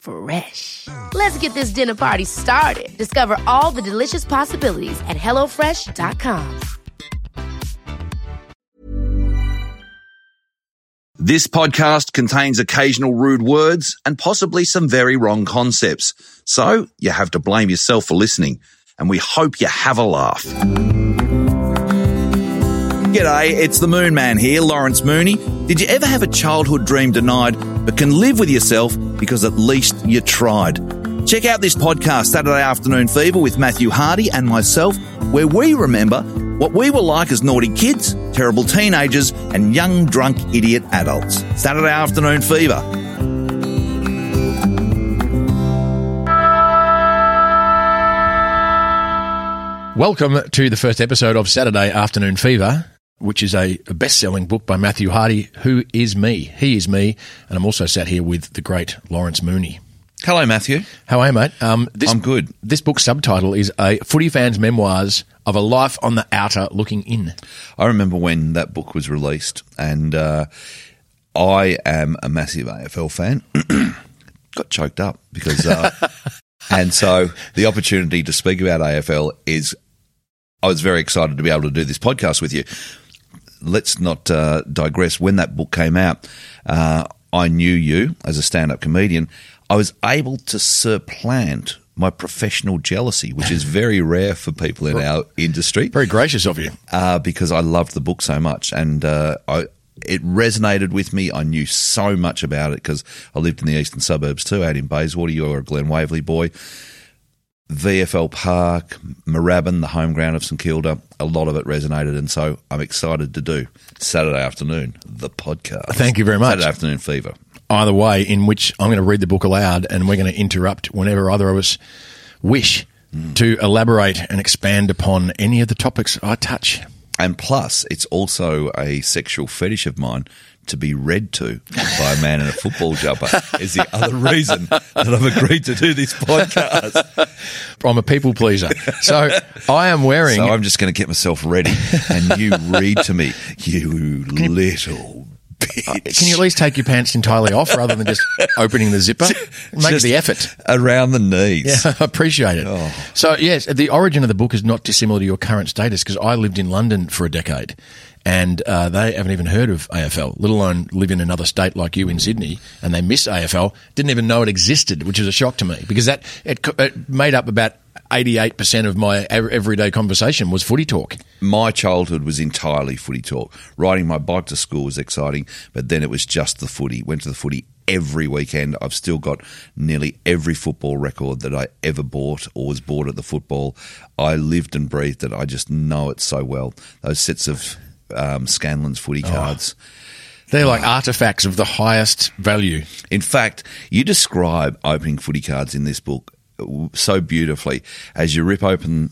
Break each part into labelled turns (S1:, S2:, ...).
S1: Fresh. Let's get this dinner party started. Discover all the delicious possibilities at hellofresh.com.
S2: This podcast contains occasional rude words and possibly some very wrong concepts. So you have to blame yourself for listening. And we hope you have a laugh. G'day, it's the Moon Man here, Lawrence Mooney. Did you ever have a childhood dream denied, but can live with yourself because at least you tried? Check out this podcast, Saturday Afternoon Fever, with Matthew Hardy and myself, where we remember what we were like as naughty kids, terrible teenagers, and young, drunk, idiot adults. Saturday Afternoon Fever.
S3: Welcome to the first episode of Saturday Afternoon Fever, which is a best selling book by Matthew Hardy, who is me. He is me, and I'm also sat here with the great Lawrence Mooney.
S2: Hello, Matthew.
S3: How are you, mate? Um, this,
S2: I'm good.
S3: This book's subtitle is A Footy Fan's Memoirs of a Life on the Outer Looking In.
S2: I remember when that book was released, and uh, I am a massive AFL fan. Got choked up because, uh, and so the opportunity to speak about AFL is. I was very excited to be able to do this podcast with you. Let's not uh, digress. When that book came out, uh, I knew you as a stand-up comedian. I was able to supplant my professional jealousy, which is very rare for people in our industry.
S3: Very gracious of you.
S2: uh, because I loved the book so much, and uh, I it resonated with me. I knew so much about it because I lived in the eastern suburbs too, out in Bayswater. You're a Glen Waverley boy. VFL Park, Moorabbin, the home ground of St Kilda, a lot of it resonated, and so I'm excited to do Saturday afternoon the podcast.
S3: Thank you very much.
S2: Saturday afternoon fever.
S3: Either way, in which I'm going to read the book aloud and we're going to interrupt whenever either of us wish hmm. to elaborate and expand upon any of the topics I touch.
S2: And plus, it's also a sexual fetish of mine to be read to by a man in a football jumper is the other reason that I've agreed to do this podcast.
S3: I'm a people pleaser. So I am wearing.
S2: So I'm just going to get myself ready and you read to me, you little bitch.
S3: Can you at least take your pants entirely off rather than just opening the zipper? Make
S2: Just
S3: the effort.
S2: Around the knees.
S3: Yeah, I appreciate it.
S2: Oh.
S3: So, yes, the origin of the book is not dissimilar to your current status because I lived in London for a decade and uh, they haven't even heard of AFL, let alone live in another state like you in Sydney and they miss AFL, didn't even know it existed, which is a shock to me because that it, it made up about 88% of my everyday conversation was footy talk.
S2: My childhood was entirely footy talk. Riding my bike to school was exciting, but then it was just the footy. Went to the footy every weekend. I've still got nearly every football record that I ever bought or was bought at the football. I lived and breathed it. I just know it so well. Those sets of um, Scanlens footy cards.
S3: They're like artifacts of the highest value.
S2: In fact, you describe opening footy cards in this book so beautifully as you rip open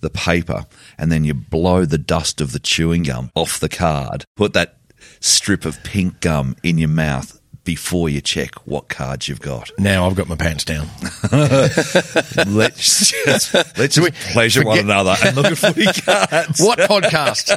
S2: the paper and then you blow the dust of the chewing gum off the card, put that strip of pink gum in your mouth before you check what cards you've got.
S3: Now I've got my pants down.
S2: Let's just, let's just pleasure one another and look at footy cards.
S3: What podcast?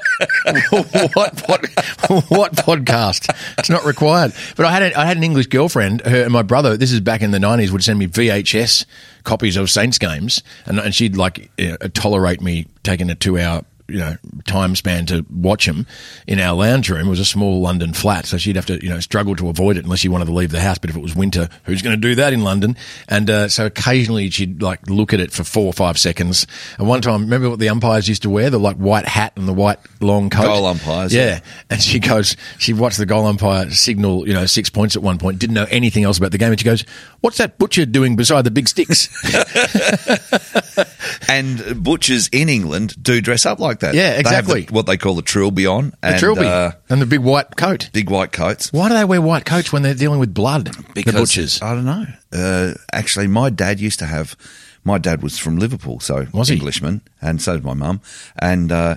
S3: what, what what podcast? It's not required. But I had a, I had an English girlfriend. Her and my brother. This is back in the nineties. Would send me VHS copies of Saints games, and, and she'd like you know, tolerate me taking a two hour you know time span to watch them in our lounge room. It was a small London flat, so she'd have to you know struggle to avoid it unless she wanted to leave the house. But if it was winter, who's going to do that in London? And uh, so occasionally she'd like look at it for four or five seconds. And one time, remember what the umpires used to wear? The like white hat and the white long coat.
S2: Goal umpires,
S3: yeah.
S2: yeah.
S3: And she goes, she watched the goal umpire signal, you know, six points at one point. Didn't know anything else about the game. And she goes, "What's that butcher doing beside the big sticks?"
S2: And butchers in England do dress up like that.
S3: Yeah,
S2: They
S3: exactly.
S2: the- what they call the trilby on.
S3: The
S2: and,
S3: trilby
S2: uh,
S3: and the big white coat.
S2: big white coats.
S3: Why do they wear white coats when they're dealing with blood?
S2: Because
S3: the butchers.
S2: I don't know. Uh, actually, my dad used to have. My dad was from Liverpool, so
S3: Was he?
S2: Englishman, and so did my mum. And uh,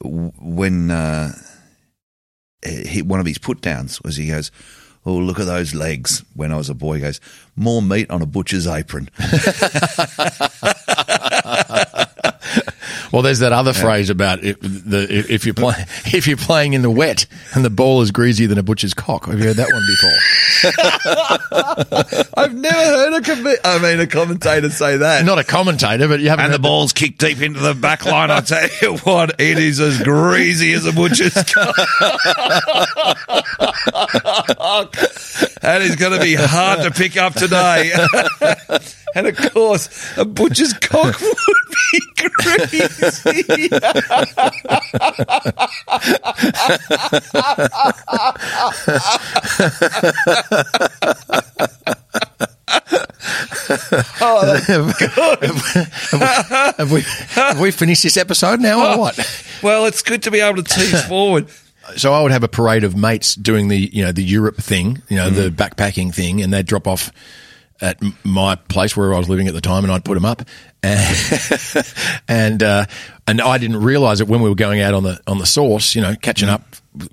S2: when uh, he, one of his put downs was, he goes, "Oh, look at those legs." When I was a boy, he goes, "More meat on a butcher's apron."
S3: Well, there's that other phrase about if, the, if you're playing if you're playing in the wet and the ball is greasier than a butcher's cock. Have you heard that one before?
S2: I've never heard a com- I mean a commentator say that.
S3: Not a commentator, but you haven't.
S2: and the ball's kicked deep into the back line. I tell you what, it is as greasy as a butcher's cock. that is going to be hard to pick up today. And of course, a butcher's cock would be greasy.
S3: Oh, have we have we finished this episode now or oh, what?
S2: well, it's good to be able to tease forward.
S3: So I would have a parade of mates doing the you know the Europe thing, you know the mm. backpacking thing, and they'd drop off at my place where I was living at the time, and I'd put them up, and and, uh, and I didn't realise that when we were going out on the on the sauce, you know, catching up,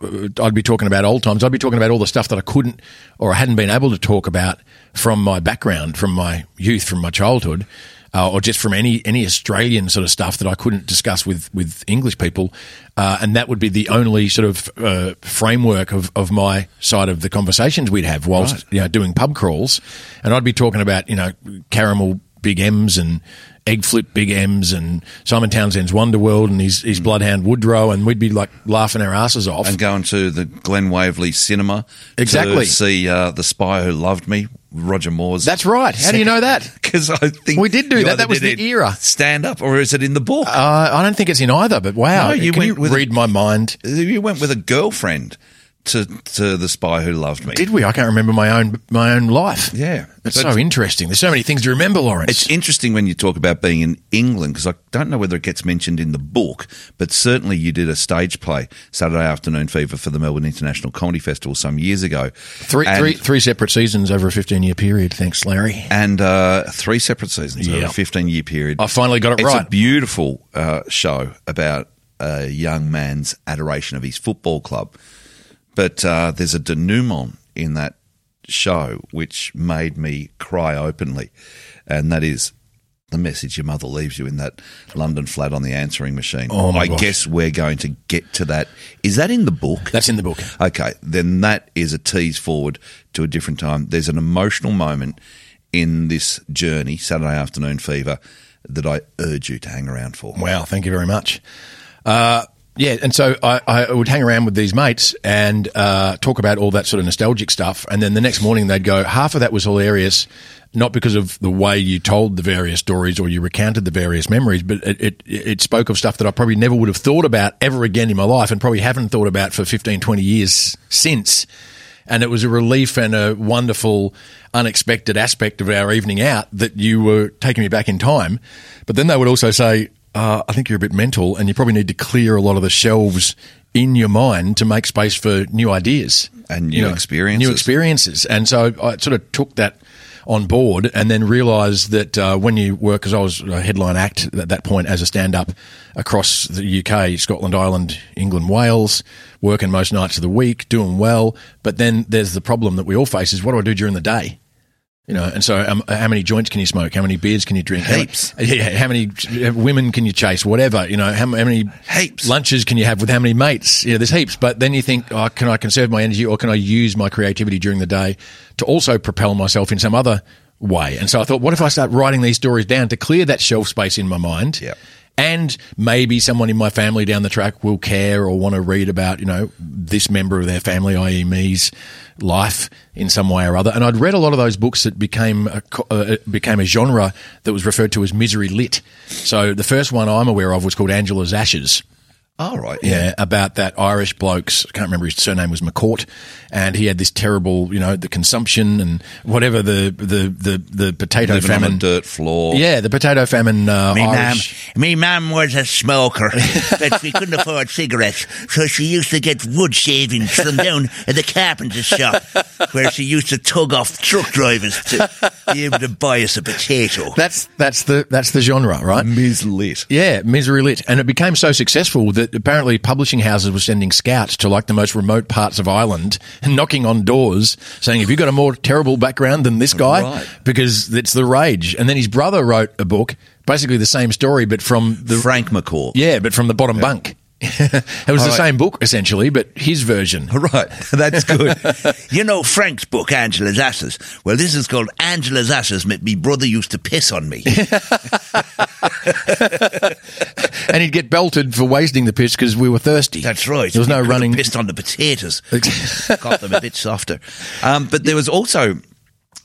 S3: uh, I'd be talking about old times. I'd be talking about all the stuff that I couldn't or I hadn't been able to talk about from my background, from my youth, from my childhood uh, or just from any any Australian sort of stuff that I couldn't discuss with with English people, uh, and that would be the only sort of uh, framework of, of my side of the conversations we'd have whilst you know doing pub crawls, and I'd be talking about you know caramel big M's and egg flip big M's and Simon Townsend's Wonderworld and his his Bloodhound Woodrow, and we'd be like laughing our asses off.
S2: and going to the Glen Waverley Cinema
S3: Exactly.
S2: to see uh, The Spy Who Loved Me, Roger Moore's.
S3: That's right. How do you know that?
S2: Because I think
S3: We did do that. That was the era.
S2: Stand up, or is it in the book?
S3: Uh, I don't think it's in either, but wow,
S2: No, you
S3: can
S2: went
S3: you
S2: with a-
S3: read my mind?
S2: you went with a girlfriend to to The Spy Who Loved Me.
S3: Did we? I can't remember my own my own life.
S2: Yeah.
S3: it's so interesting. There's so many things to remember, Lawrence.
S2: It's interesting when you talk about being in England because I don't know whether it gets mentioned in the book, but certainly you did a stage play, Saturday Afternoon Fever, for the Melbourne International Comedy Festival some years ago.
S3: three, three, three separate seasons over a 15 year period. Thanks, Larry.
S2: and uh, three separate seasons over
S3: Yeah.
S2: a 15 year period.
S3: I finally got it
S2: it's
S3: right.
S2: a beautiful uh, show about a young man's adoration of his football club. But uh, there's a denouement in that show which made me cry openly, and that is the message your mother leaves you in that London flat on the answering machine.
S3: Oh, my
S2: I
S3: gosh.
S2: guess we're going to get to that. Is that in the book?
S3: That's in the book.
S2: Okay, then that is a tease forward to a different time. There's an emotional moment in this journey, Saturday Afternoon Fever, that I urge you to hang around for.
S3: Wow, thank you very much. Uh, yeah, and so I, I would hang around with these mates and uh, talk about all that sort of nostalgic stuff. And then the next morning they'd go, half of that was hilarious, not because of the way you told the various stories or you recounted the various memories, but it, it, it spoke of stuff that I probably never would have thought about ever again in my life and probably haven't thought about for 15, 20 years since. And it was a relief and a wonderful, unexpected aspect of our evening out that you were taking me back in time. But then they would also say, uh, I think you're a bit mental and you probably need to clear a lot of the shelves in your mind to make space for new ideas
S2: And
S3: You
S2: new experiences.
S3: New experiences. And so I sort of took that on board and then realised that uh, when you work, because I was a headline act at that point as a stand up across the UK, Scotland, Ireland, England, Wales, working most nights of the week, doing well. But then there's the problem that we all face is what do I do during the day? You know, and so um, how many joints can you smoke? How many beers can you drink? How-
S2: Heaps.
S3: yeah, how many women can you chase? Whatever, you know, how, how many
S2: Heaps.
S3: lunches can you have with how many mates? You know, there's heaps. But then you think, oh, can I conserve my energy or can I use my creativity during the day to also propel myself in some other way? And so I thought, what if I start writing these stories down to clear that shelf space in my mind?
S2: Yep.
S3: And maybe someone in my family down the track will care or want to read about, you know, this member of their family, i.e., me's life in some way or other. And I'd read a lot of those books that became a, uh, became a genre that was referred to as misery lit. So the first one I'm aware of was called Angela's Ashes.
S2: All right.
S3: Yeah, about that Irish bloke's. I can't remember his surname was McCourt, and he had this terrible, you know, the consumption and whatever the the the, the potato
S2: Living
S3: famine.
S2: dirt floor.
S3: Yeah, the potato famine. Uh,
S4: Me mum,
S3: Irish.
S4: me mum was a smoker, but she couldn't afford cigarettes, so she used to get wood shavings from down at the carpenter's shop, where she used to tug off truck drivers to be able to buy us a potato.
S3: That's that's the that's the genre, right?
S2: Mislit.
S3: Yeah, misery lit, and it became so successful that apparently publishing houses were sending scouts to like the most remote parts of Ireland and knocking on doors saying, "Have you got a more terrible background than this guy?"
S2: Right.
S3: Because it's the rage. And then his brother wrote a book, basically the same story, but from the
S2: Frank McCourt.
S3: yeah, but from the bottom bunk. it was the
S2: right.
S3: same book essentially, but his version.
S2: Right. That's good.
S4: You know Frank's book, Angela's Asses? Well, this is called Angela's Asses. My me brother used to piss on me.
S3: and he'd get belted for wasting the piss because we were thirsty.
S4: That's right.
S3: There was no running.
S4: Pissed on the potatoes.
S2: Got them a bit softer. Um, but there was also,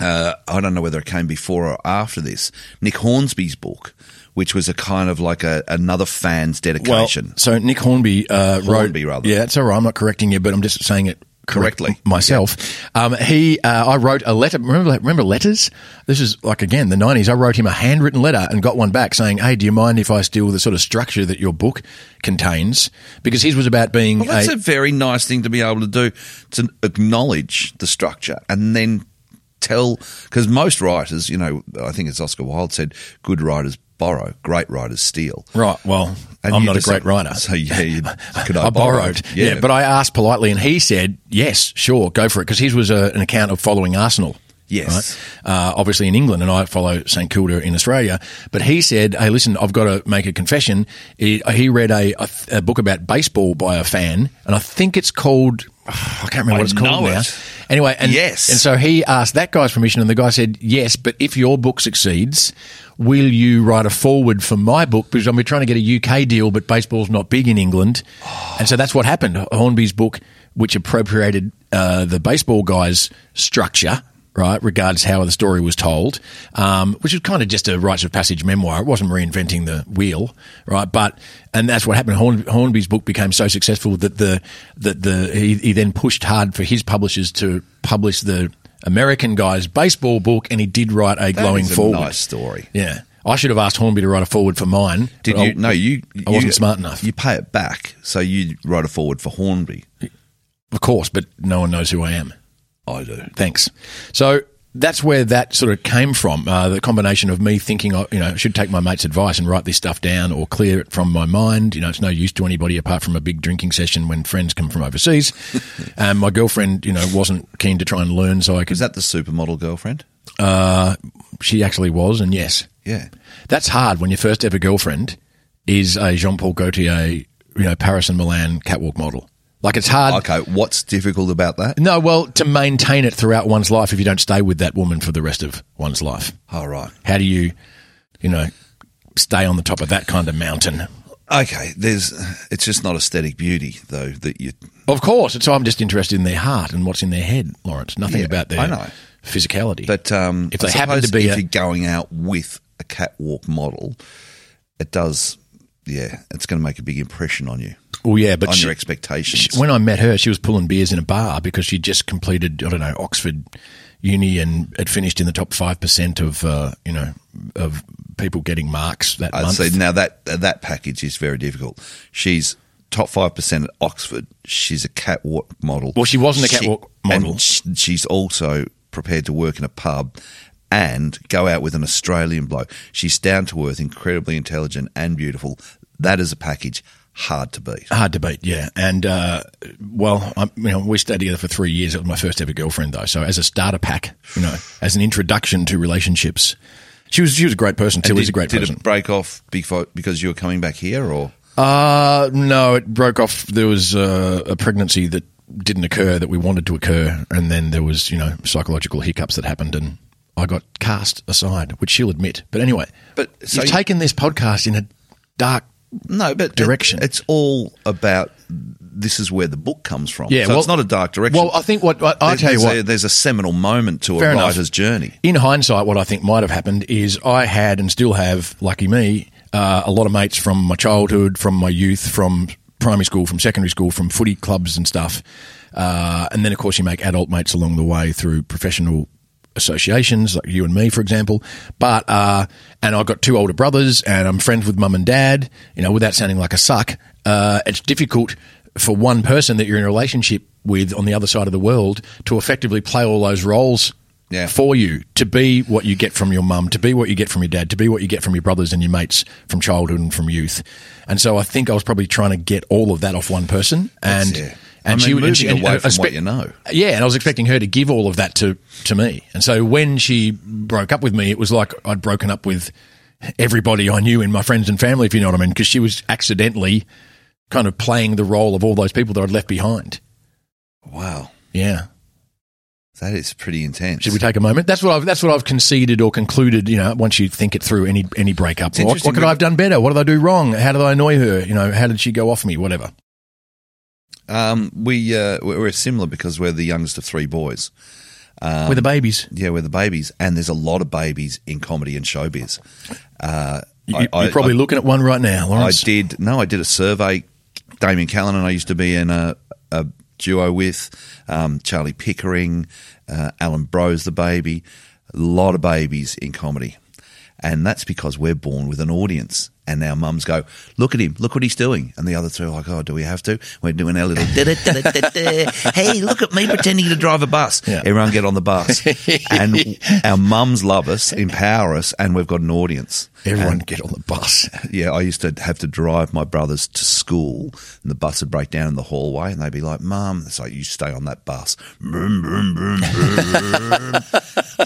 S2: uh, I don't know whether it came before or after this, Nick Hornsby's book, which was a kind of like a, another fan's dedication.
S3: Well, so Nick Hornby uh, wrote.
S2: Hornby, rather.
S3: Yeah, it's all right. I'm not correcting you, but I'm just saying it correct
S2: Correctly.
S3: myself. Um, he, uh, I wrote a letter. Remember, remember letters? This is like again the '90s. I wrote him a handwritten letter and got one back saying, "Hey, do you mind if I steal the sort of structure that your book contains?" Because his was about being
S2: Well, that's
S3: a,
S2: a very nice thing to be able to do, to acknowledge the structure and then tell, because most writers, you know, I think it's Oscar Wilde said, good writers borrow, great writers steal.
S3: right. Well,
S2: And
S3: I'm not a great writer.
S2: So, yeah, you, could
S3: I borrowed. Yeah. but I asked politely, and he said, "Yes, sure, go for it," because his was a, an account of following Arsenal.
S2: Yes.
S3: right? Uh, obviously in England, and I follow St Kilda in Australia. But he said, "Hey, listen, I've got to make a confession." He, he read a, a, a book about baseball by a fan, and I think it's called. I can't remember
S2: I
S3: what it's called now. Anyway, and
S2: Yes.
S3: and so he asked that guy's permission, and the guy said yes. But if your book succeeds, will you write a foreword for my book? Because I'm trying to get a UK deal, but baseball's not big in England, and so that's what happened. Hornby's book, which appropriated uh, the baseball guy's structure. Right, regards how the story was told, um, which was kind of just a rites of passage memoir. It wasn't reinventing the wheel, right? But and that's what happened. Horn, Hornby's book became so successful that the that the he, he then pushed hard for his publishers to publish the American guy's baseball book, and he did write a
S2: That
S3: glowing
S2: is a
S3: foreword.
S2: nice story.
S3: Yeah, I should have asked Hornby to write a foreword for mine.
S2: Did you?
S3: I-
S2: No, you.
S3: I wasn't
S2: you-
S3: smart enough.
S2: You pay it back, so you write a foreword for Hornby.
S3: of course, but no one knows who I am.
S2: I do.
S3: Thanks. So that's where that sort of came from. Uh, the combination of me thinking, oh, you know, I should take my mate's advice and write this stuff down or clear it from my mind. You know, it's no use to anybody apart from a big drinking session when friends come from overseas. um, my girlfriend, you know, wasn't keen to try and learn, so I could.
S2: Is that the supermodel girlfriend?
S3: Uh, she actually was, and yes,
S2: Yeah.
S3: that's hard when your first ever girlfriend is a Jean Paul Gaultier, you know, Paris and Milan catwalk model. Like it's hard.
S2: Okay. What's difficult about that?
S3: No, well, to maintain it throughout one's life if you don't stay with that woman for the rest of one's life.
S2: All right.
S3: How do you, you know, stay on the top of that kind of mountain?
S2: Okay. There's. It's just not aesthetic beauty though that you.
S3: Of course. So I'm just interested in their heart and what's in their head, Lawrence. Nothing
S2: Yeah,
S3: about their
S2: I know.
S3: physicality.
S2: But um,
S3: if
S2: I
S3: they happen to be
S2: if
S3: a,
S2: you're going out with a catwalk model, it does. Yeah, it's going to make a big impression on you,
S3: well, yeah, but
S2: on
S3: she-
S2: your expectations.
S3: she- when I met her, she was pulling beers in a bar because she just completed, I don't know, Oxford Uni and had finished in the top five percent of, uh, you know, of people getting marks that
S2: I'd
S3: month.
S2: say now that that package is very difficult. She's top five percent at Oxford. She's a catwalk model.
S3: Well, she wasn't a
S2: She-
S3: catwalk model.
S2: and sh- she's also prepared to work in a pub and go out with an Australian bloke. She's down to earth, incredibly intelligent and beautiful. That is a package hard to beat.
S3: Hard to beat, yeah. And uh, well, I, you know, we stayed together for three years. It was my first ever girlfriend, though. So as a starter pack, you know, as an introduction to relationships, she was she was a great person. Still
S2: And
S3: a great
S2: did
S3: person.
S2: it break off before, because you were coming back here, or
S3: Uh, no, it broke off. There was uh, a pregnancy that didn't occur that we wanted to occur, and then there was you know psychological hiccups that happened, and I got cast aside, which she'll admit. But anyway,
S2: But so
S3: you've
S2: you-
S3: taken this podcast in a dark.
S2: No, but
S3: Direction.
S2: It, it's all about this is where the book comes from.
S3: Yeah,
S2: so
S3: well-
S2: it's not a dark direction.
S3: Well, I think what I, tell you
S2: there's
S3: what.
S2: a, there's a seminal moment to a
S3: enough.
S2: writer's journey.
S3: In hindsight, what I think might have happened is I had and still have, lucky me, uh, a lot of mates from my childhood, from my youth, from primary school, from secondary school, from footy clubs and stuff. Uh, and then, of course, you make adult mates along the way through professional associations, like you and me, for example. But uh, and I've got two older brothers, and I'm friends with mum and dad. You know, without sounding like a suck, uh, it's difficult for one person that you're in a relationship with on the other side of the world to effectively play all those roles
S2: Yeah.
S3: for you to be what you get from your mum, to be what you get from your dad, to be what you get from your brothers and your mates from childhood and from youth. And so I think I was probably trying to get all of that off one person. And
S2: yeah.
S3: And
S2: I
S3: she
S2: mean,
S3: would- and she- and
S2: away from what you know.
S3: Yeah, and I was expecting her to give all of that to to me. And so when she broke up with me, it was like I'd broken up with everybody I knew in my friends and family, if you know what I mean, because she was accidentally kind of playing the role of all those people that I'd left behind.
S2: Wow,
S3: Yeah.
S2: that is pretty intense.
S3: Should we take a moment? That's what I've that's what I've conceded or concluded. You know, once you think it through, any any breakup, what, what could I have done better? What did I do wrong? How did I annoy her? You know, how did she go off me? Whatever.
S2: Um, we uh, we're we're similar because we're the youngest of three boys. Um,
S3: With the babies,
S2: Yeah, we're the babies, and there's a lot of babies in comedy and showbiz. Uh,
S3: you, are probably
S2: I-
S3: looking at one right now, Lawrence.
S2: I did no, I did a survey. Damien Callan and I used to be in a, a duo with um, Charlie Pickering, uh, Alan Bros, the baby, a lot of babies in comedy, and that's because we're born with an audience. And our mums go, look at him, look what he's doing. And the other two are like, oh, do we have to? We're doing our little, hey, look at me pretending to drive a bus.
S3: Yeah.
S2: Everyone get on the bus. and our mums love us, empower us, and we've got an audience.
S3: Everyone
S2: And-
S3: get on the bus.
S2: yeah, I used to have to drive my brothers to school, and the bus would break down in the hallway, and they'd be like, "Mum," it's like you stay on that bus, vroom, vroom, vroom, vroom,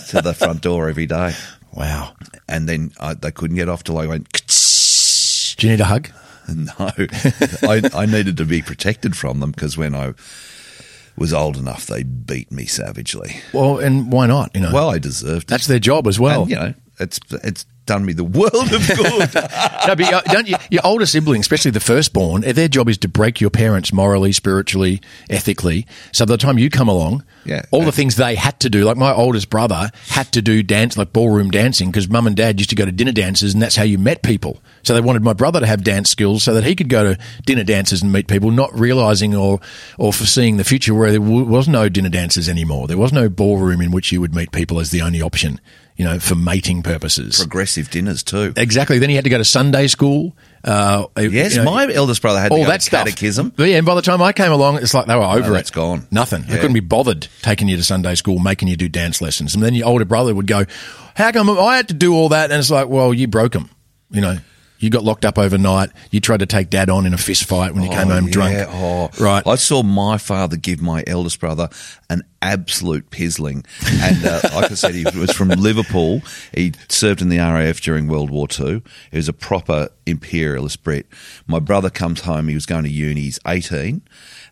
S2: to the front door every day,
S3: Wow.
S2: and then I, they couldn't get off till I went.
S3: Do you need a hug?
S2: No, I, I needed to be protected from them because when I was old enough, they beat me savagely.
S3: Well, and why not? You know,
S2: Well, I deserved it.
S3: that's their job as well.
S2: and, you know, it's it's done me the world of good.
S3: no, but you- don't you, your older sibling, especially the firstborn, their job is to break your parents morally, spiritually, ethically. So by the time you come along,
S2: Yeah.
S3: all the things they had to do, like my oldest brother had to do dance, like ballroom dancing, because mum and dad used to go to dinner dances, and that's how you met people. So they wanted my brother to have dance skills so that he could go to dinner dances and meet people, not realizing or or foreseeing the future where there w- was no dinner dances anymore. There was no ballroom in which you would meet people as the only option, you know, for mating purposes.
S2: Progressive dinners too.
S3: Exactly. Then he had to go to Sunday school. Uh,
S2: Yes,
S3: you know,
S2: my eldest brother had to
S3: all that
S2: to
S3: stuff.
S2: catechism.
S3: But yeah, and by the time I came along, it's like they were over it.
S2: It's gone.
S3: Nothing. They couldn't be bothered taking you to Sunday school, making you do dance lessons. And then your older brother would go, "How come I had to do all that?" And it's like, well, you broke him. You know, you got locked up overnight. You tried to take dad on in a fist fight when you came
S2: Oh,
S3: home
S2: yeah.
S3: drunk.
S2: Oh,
S3: Right.
S2: I saw my father give my eldest brother an absolute pizzling. And uh, like I said, he was from Liverpool. He served in the RAF during World War II. He was a proper imperialist Brit. My brother comes home. He was going to uni. He's 18.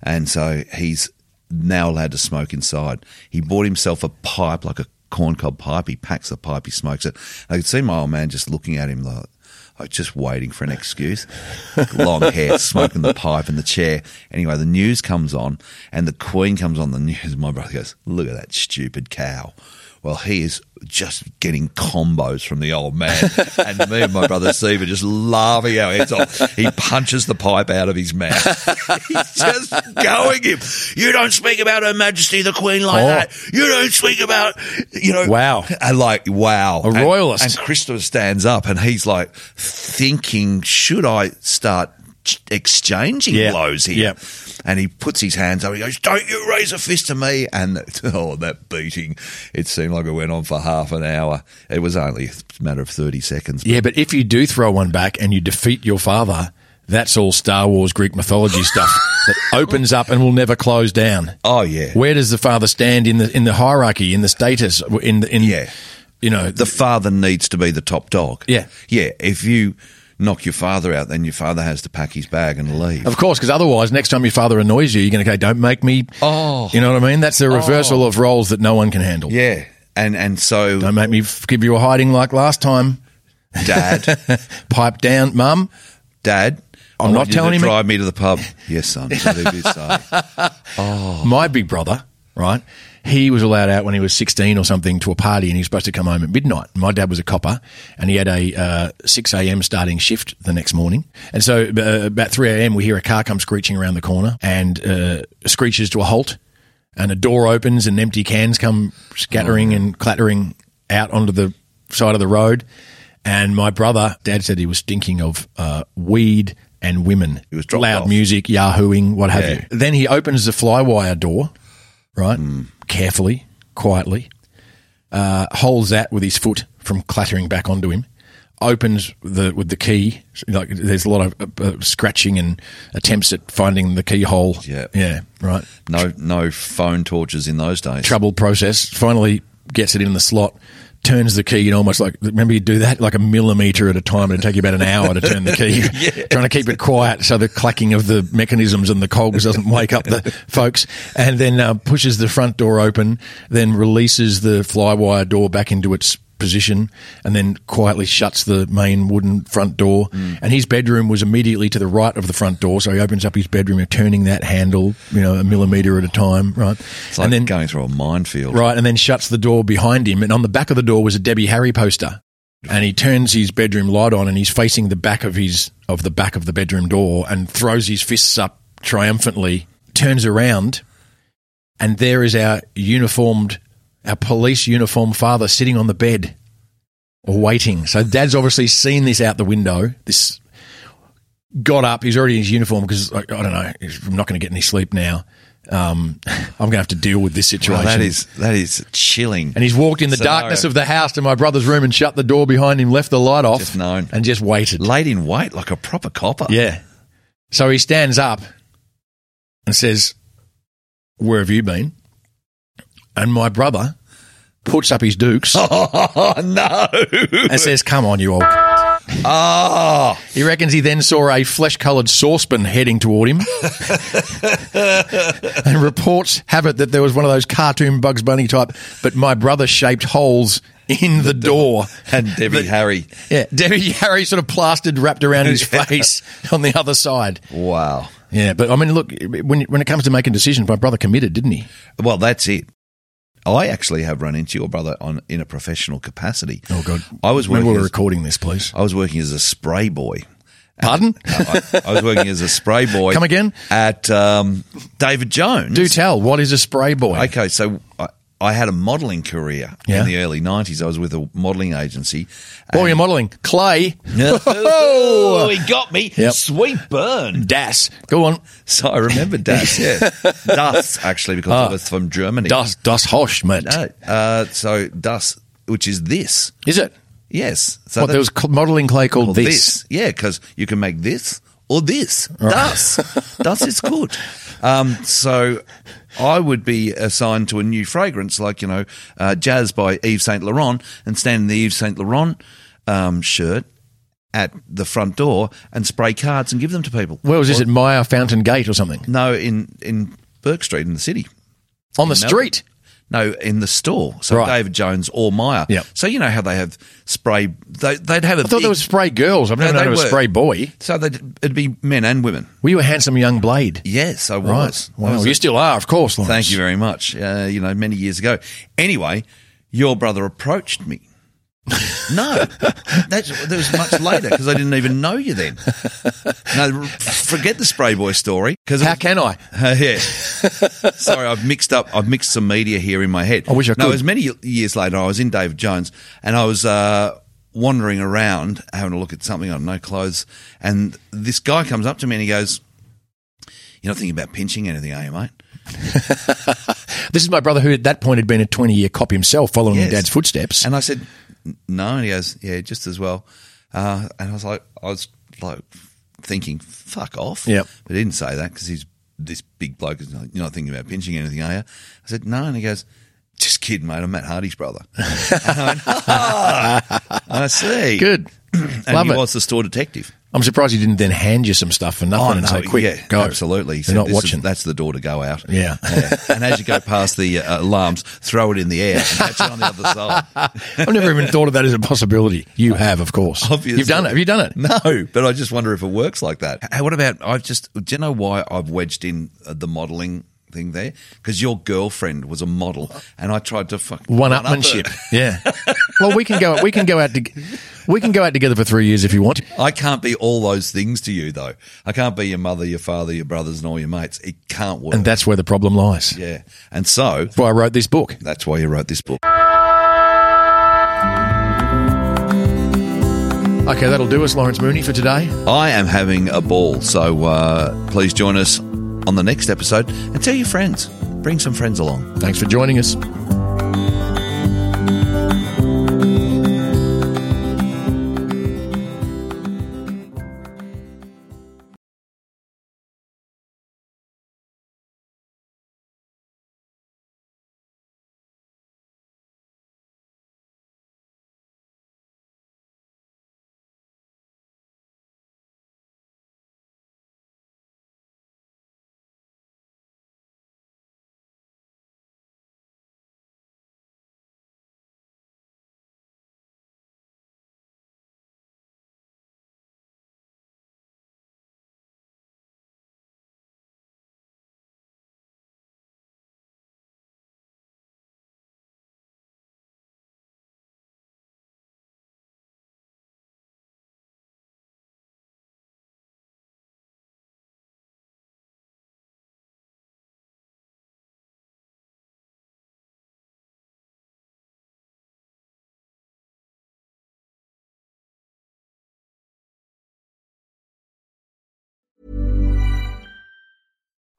S2: And so he's now allowed to smoke inside. He bought himself a pipe, like a corncob pipe. He packs the pipe. He smokes it. I could see my old man just looking at him like, like just waiting for an excuse. Long hair, smoking the pipe in the chair. Anyway, the news comes on and the Queen comes on the news. My brother goes, Look at that stupid cow. Well, he is just getting combos from the old man. and me and my brother Steve are just laughing our heads off. He punches the pipe out of his mouth. He's just going him. You don't speak about Her Majesty the Queen like
S3: Oh.
S2: that. You don't speak about, you know.
S3: Wow.
S2: And like, wow.
S3: A
S2: And-
S3: royalist.
S2: And Christopher stands up and he's like thinking, should I start ch- exchanging
S3: Yeah.
S2: blows here?
S3: Yeah.
S2: And he puts his hands up. He goes, "Don't you raise a fist to me!" And oh, that beating! It seemed like it went on for half an hour. It was only a matter of thirty seconds.
S3: Yeah, but if you do throw one back and you defeat your father, that's all Star Wars Greek mythology stuff that opens up and will never close down.
S2: Oh yeah,
S3: Where does the father stand in the in the hierarchy, in the status, in the in
S2: Yeah.
S3: you know
S2: the father needs to be the top dog.
S3: Yeah.
S2: yeah. If you knock your father out, then your father has to pack his bag and leave.
S3: Of course, because otherwise, next time your father annoys you, you're going to go, "Don't make me."
S2: Oh.
S3: you know what I mean? That's a reversal oh. of roles that no one can handle.
S2: Yeah, and and so
S3: Don't make me f- give you a hiding like last time.
S2: dad.
S3: Pipe down, mum.
S2: Dad,
S3: I'm not telling
S2: to
S3: him-
S2: drive me to the pub. yes, son. Say. Oh.
S3: My big brother, right? He was allowed out when he was 16 or something to a party and he was supposed to come home at midnight. My dad was a copper and he had a uh, 6 a.m. starting shift the next morning. And so uh, about 3 a.m. we hear a car come screeching around the corner and uh, screeches to a halt and a door opens and empty cans come scattering and clattering out onto the side of the road. And my brother, dad said he was stinking of uh, weed and women.
S2: He was dropped
S3: loud
S2: off.
S3: music, yahooing, what have
S2: Yeah.
S3: you. Then he opens the flywire door, right? Carefully, quietly, uh, holds that with his foot from clattering back onto him. Opens the with the key. Like there's a lot of uh, uh, scratching and attempts at finding the keyhole.
S2: Yeah.
S3: yeah, right.
S2: No, no phone torches in those days.
S3: Troubled process. Finally gets it in the slot. Turns the key you know, almost like remember you do that like a millimeter at a time. It'd take you about an hour to turn the key. Trying to keep it quiet so the clacking of the mechanisms and the cogs doesn't wake up the folks. And then uh, pushes the front door open. Then releases the flywire door back into its position and then quietly shuts the main wooden front door mm. and his bedroom was immediately to the right of the front door so he opens up his bedroom and turning that handle you know a millimeter at a time right
S2: It's like going through a minefield.
S3: Right, and then shuts the door behind him. And on the back of the door was a Debbie Harry poster. And he turns his bedroom light on, and he's facing the back of his of the back of the bedroom door, and throws his fists up triumphantly. Turns around, and there is our uniformed, our police uniform father sitting on the bed, or waiting. So Dad's obviously seen this out the window. This got up. He's already in his uniform because I, I don't know. I'm not going to get any sleep now. Um, I'm going to have to deal with this situation.
S2: Well, that is that is chilling.
S3: And he's walked in the
S2: Scenario.
S3: darkness of the house to my brother's room and shut the door behind him, left the light off,
S2: Just known.
S3: and just waited.
S2: laid in wait like a proper copper.
S3: Yeah. So he stands up and says, Where have you been? And my brother puts up his dukes
S2: Oh no!
S3: and says, Come on, you old.
S2: Oh,
S3: He reckons he then saw a flesh coloured saucepan heading toward him. and reports have it that there was one of those cartoon Bugs Bunny type, but my brother shaped holes in the door.
S2: and Debbie Harry.
S3: Yeah, Debbie Harry sort of plastered wrapped around his face on the other side.
S2: Wow.
S3: Yeah, but I mean, look, when when it comes to making decisions, my brother committed, didn't he?
S2: Well, that's it. I actually have run into your brother on in a professional capacity.
S3: Oh God,
S2: I was
S3: when we were
S2: as,
S3: recording this, please.
S2: I was working as a spray boy.
S3: Pardon?
S2: I, I was working as a spray boy.
S3: Come again?
S2: At um, David Jones.
S3: Do tell. What is a spray boy?
S2: Okay, so I, I had a modelling career
S3: Yeah.
S2: in the early '90s. I was with a modelling agency.
S3: What were you modelling? Clay,
S2: oh, he got me.
S3: Yep.
S2: Sweet burn.
S3: Das. Go on.
S2: So I remember Das, yeah. Das, actually, because
S3: Ah.
S2: it was from Germany.
S3: Das, das Hosch, mate.
S2: No, uh, so Das, which is this.
S3: Is it?
S2: Yes. So
S3: what, there was modelling clay called
S2: called
S3: this.
S2: Yeah, because you can make this or this. Das. das is good. Um, so I would be assigned to a new fragrance, like, you know, uh, Jazz by Yves Saint Laurent, and stand in the Yves Saint Laurent um, shirt at the front door and spray cards and give them to people.
S3: Where was this? At Myer Fountain Gate or something?
S2: No, in, in Bourke Street in the city.
S3: On the
S2: Melbourne.
S3: street.
S2: No, in the store. So
S3: Right.
S2: David Jones or Myer.
S3: Yeah.
S2: So you know how they have spray. They, they'd have a
S3: I thought
S2: big,
S3: there was spray girls. I've never
S2: No,
S3: known was
S2: were.
S3: spray boy.
S2: So they'd, it'd be men and women.
S3: Were you a handsome young blade?
S2: Yes, I was. I
S3: Wow.
S2: was
S3: You still are, of course, Lawrence.
S2: Thank you very much. Uh, you know, many years ago. Anyway, your brother approached me. No, that's, that was much later because I didn't even know you then. No, forget the spray boy story because
S3: How can I?
S2: Uh, yeah. Sorry, I've mixed up. I've mixed some media here in my head.
S3: I wish I
S2: No,
S3: could.
S2: it was many years later. I was in David Jones, and I was uh, wandering around having a look at something. I know clothes, and this guy comes up to me and he goes, "You're not thinking about pinching anything, are you, mate?"
S3: This is my brother who at that point had been a 20 year cop himself, following in
S2: Yes.
S3: dad's footsteps.
S2: And I said, "N- "No," and he goes, "Yeah, just as well." Uh, and I was like, I was like thinking, "Fuck off."
S3: Yep.
S2: but he didn't say that because he's this big bloke. Is You're not thinking about pinching anything, are you? I said, "No," and he goes, Just kidding, mate. I'm Matt Hardy's brother. and I went, "Ah, I see.
S3: Good.
S2: And
S3: Love
S2: he
S3: it.
S2: was the store detective.
S3: I'm surprised he didn't then hand you some stuff for nothing
S2: Oh,
S3: and say, quick,
S2: yeah,
S3: go.
S2: absolutely. He
S3: They're
S2: said,
S3: not
S2: "This is-
S3: watching.
S2: that's the door to go out.
S3: Yeah.
S2: And as you go past the uh, alarms, throw it in the air and catch it on the other side.
S3: I've never even thought of that as a possibility. You have, of course.
S2: Obviously.
S3: You've done it. Have you done it?
S2: No, but I just wonder if it works like that. Hey, what about, I've just, do you know why I've wedged in uh, the modelling thing there? Because your girlfriend was a model and I tried to fuck
S3: One upmanship. yeah. Well, we can go. We can go out. To, we can go out together for three years if you want.
S2: I can't be all those things to you, though. I can't be your mother, your father, your brothers, and all your mates. It can't work.
S3: And that's where the problem lies.
S2: yeah. And so
S3: That's why I wrote this book.
S2: that's why you wrote this book.
S3: Okay, that'll do us, Lawrence Mooney, for today.
S2: I am having a ball, so uh, please join us on the next episode and tell your friends. Bring some friends along.
S3: Thanks for joining us.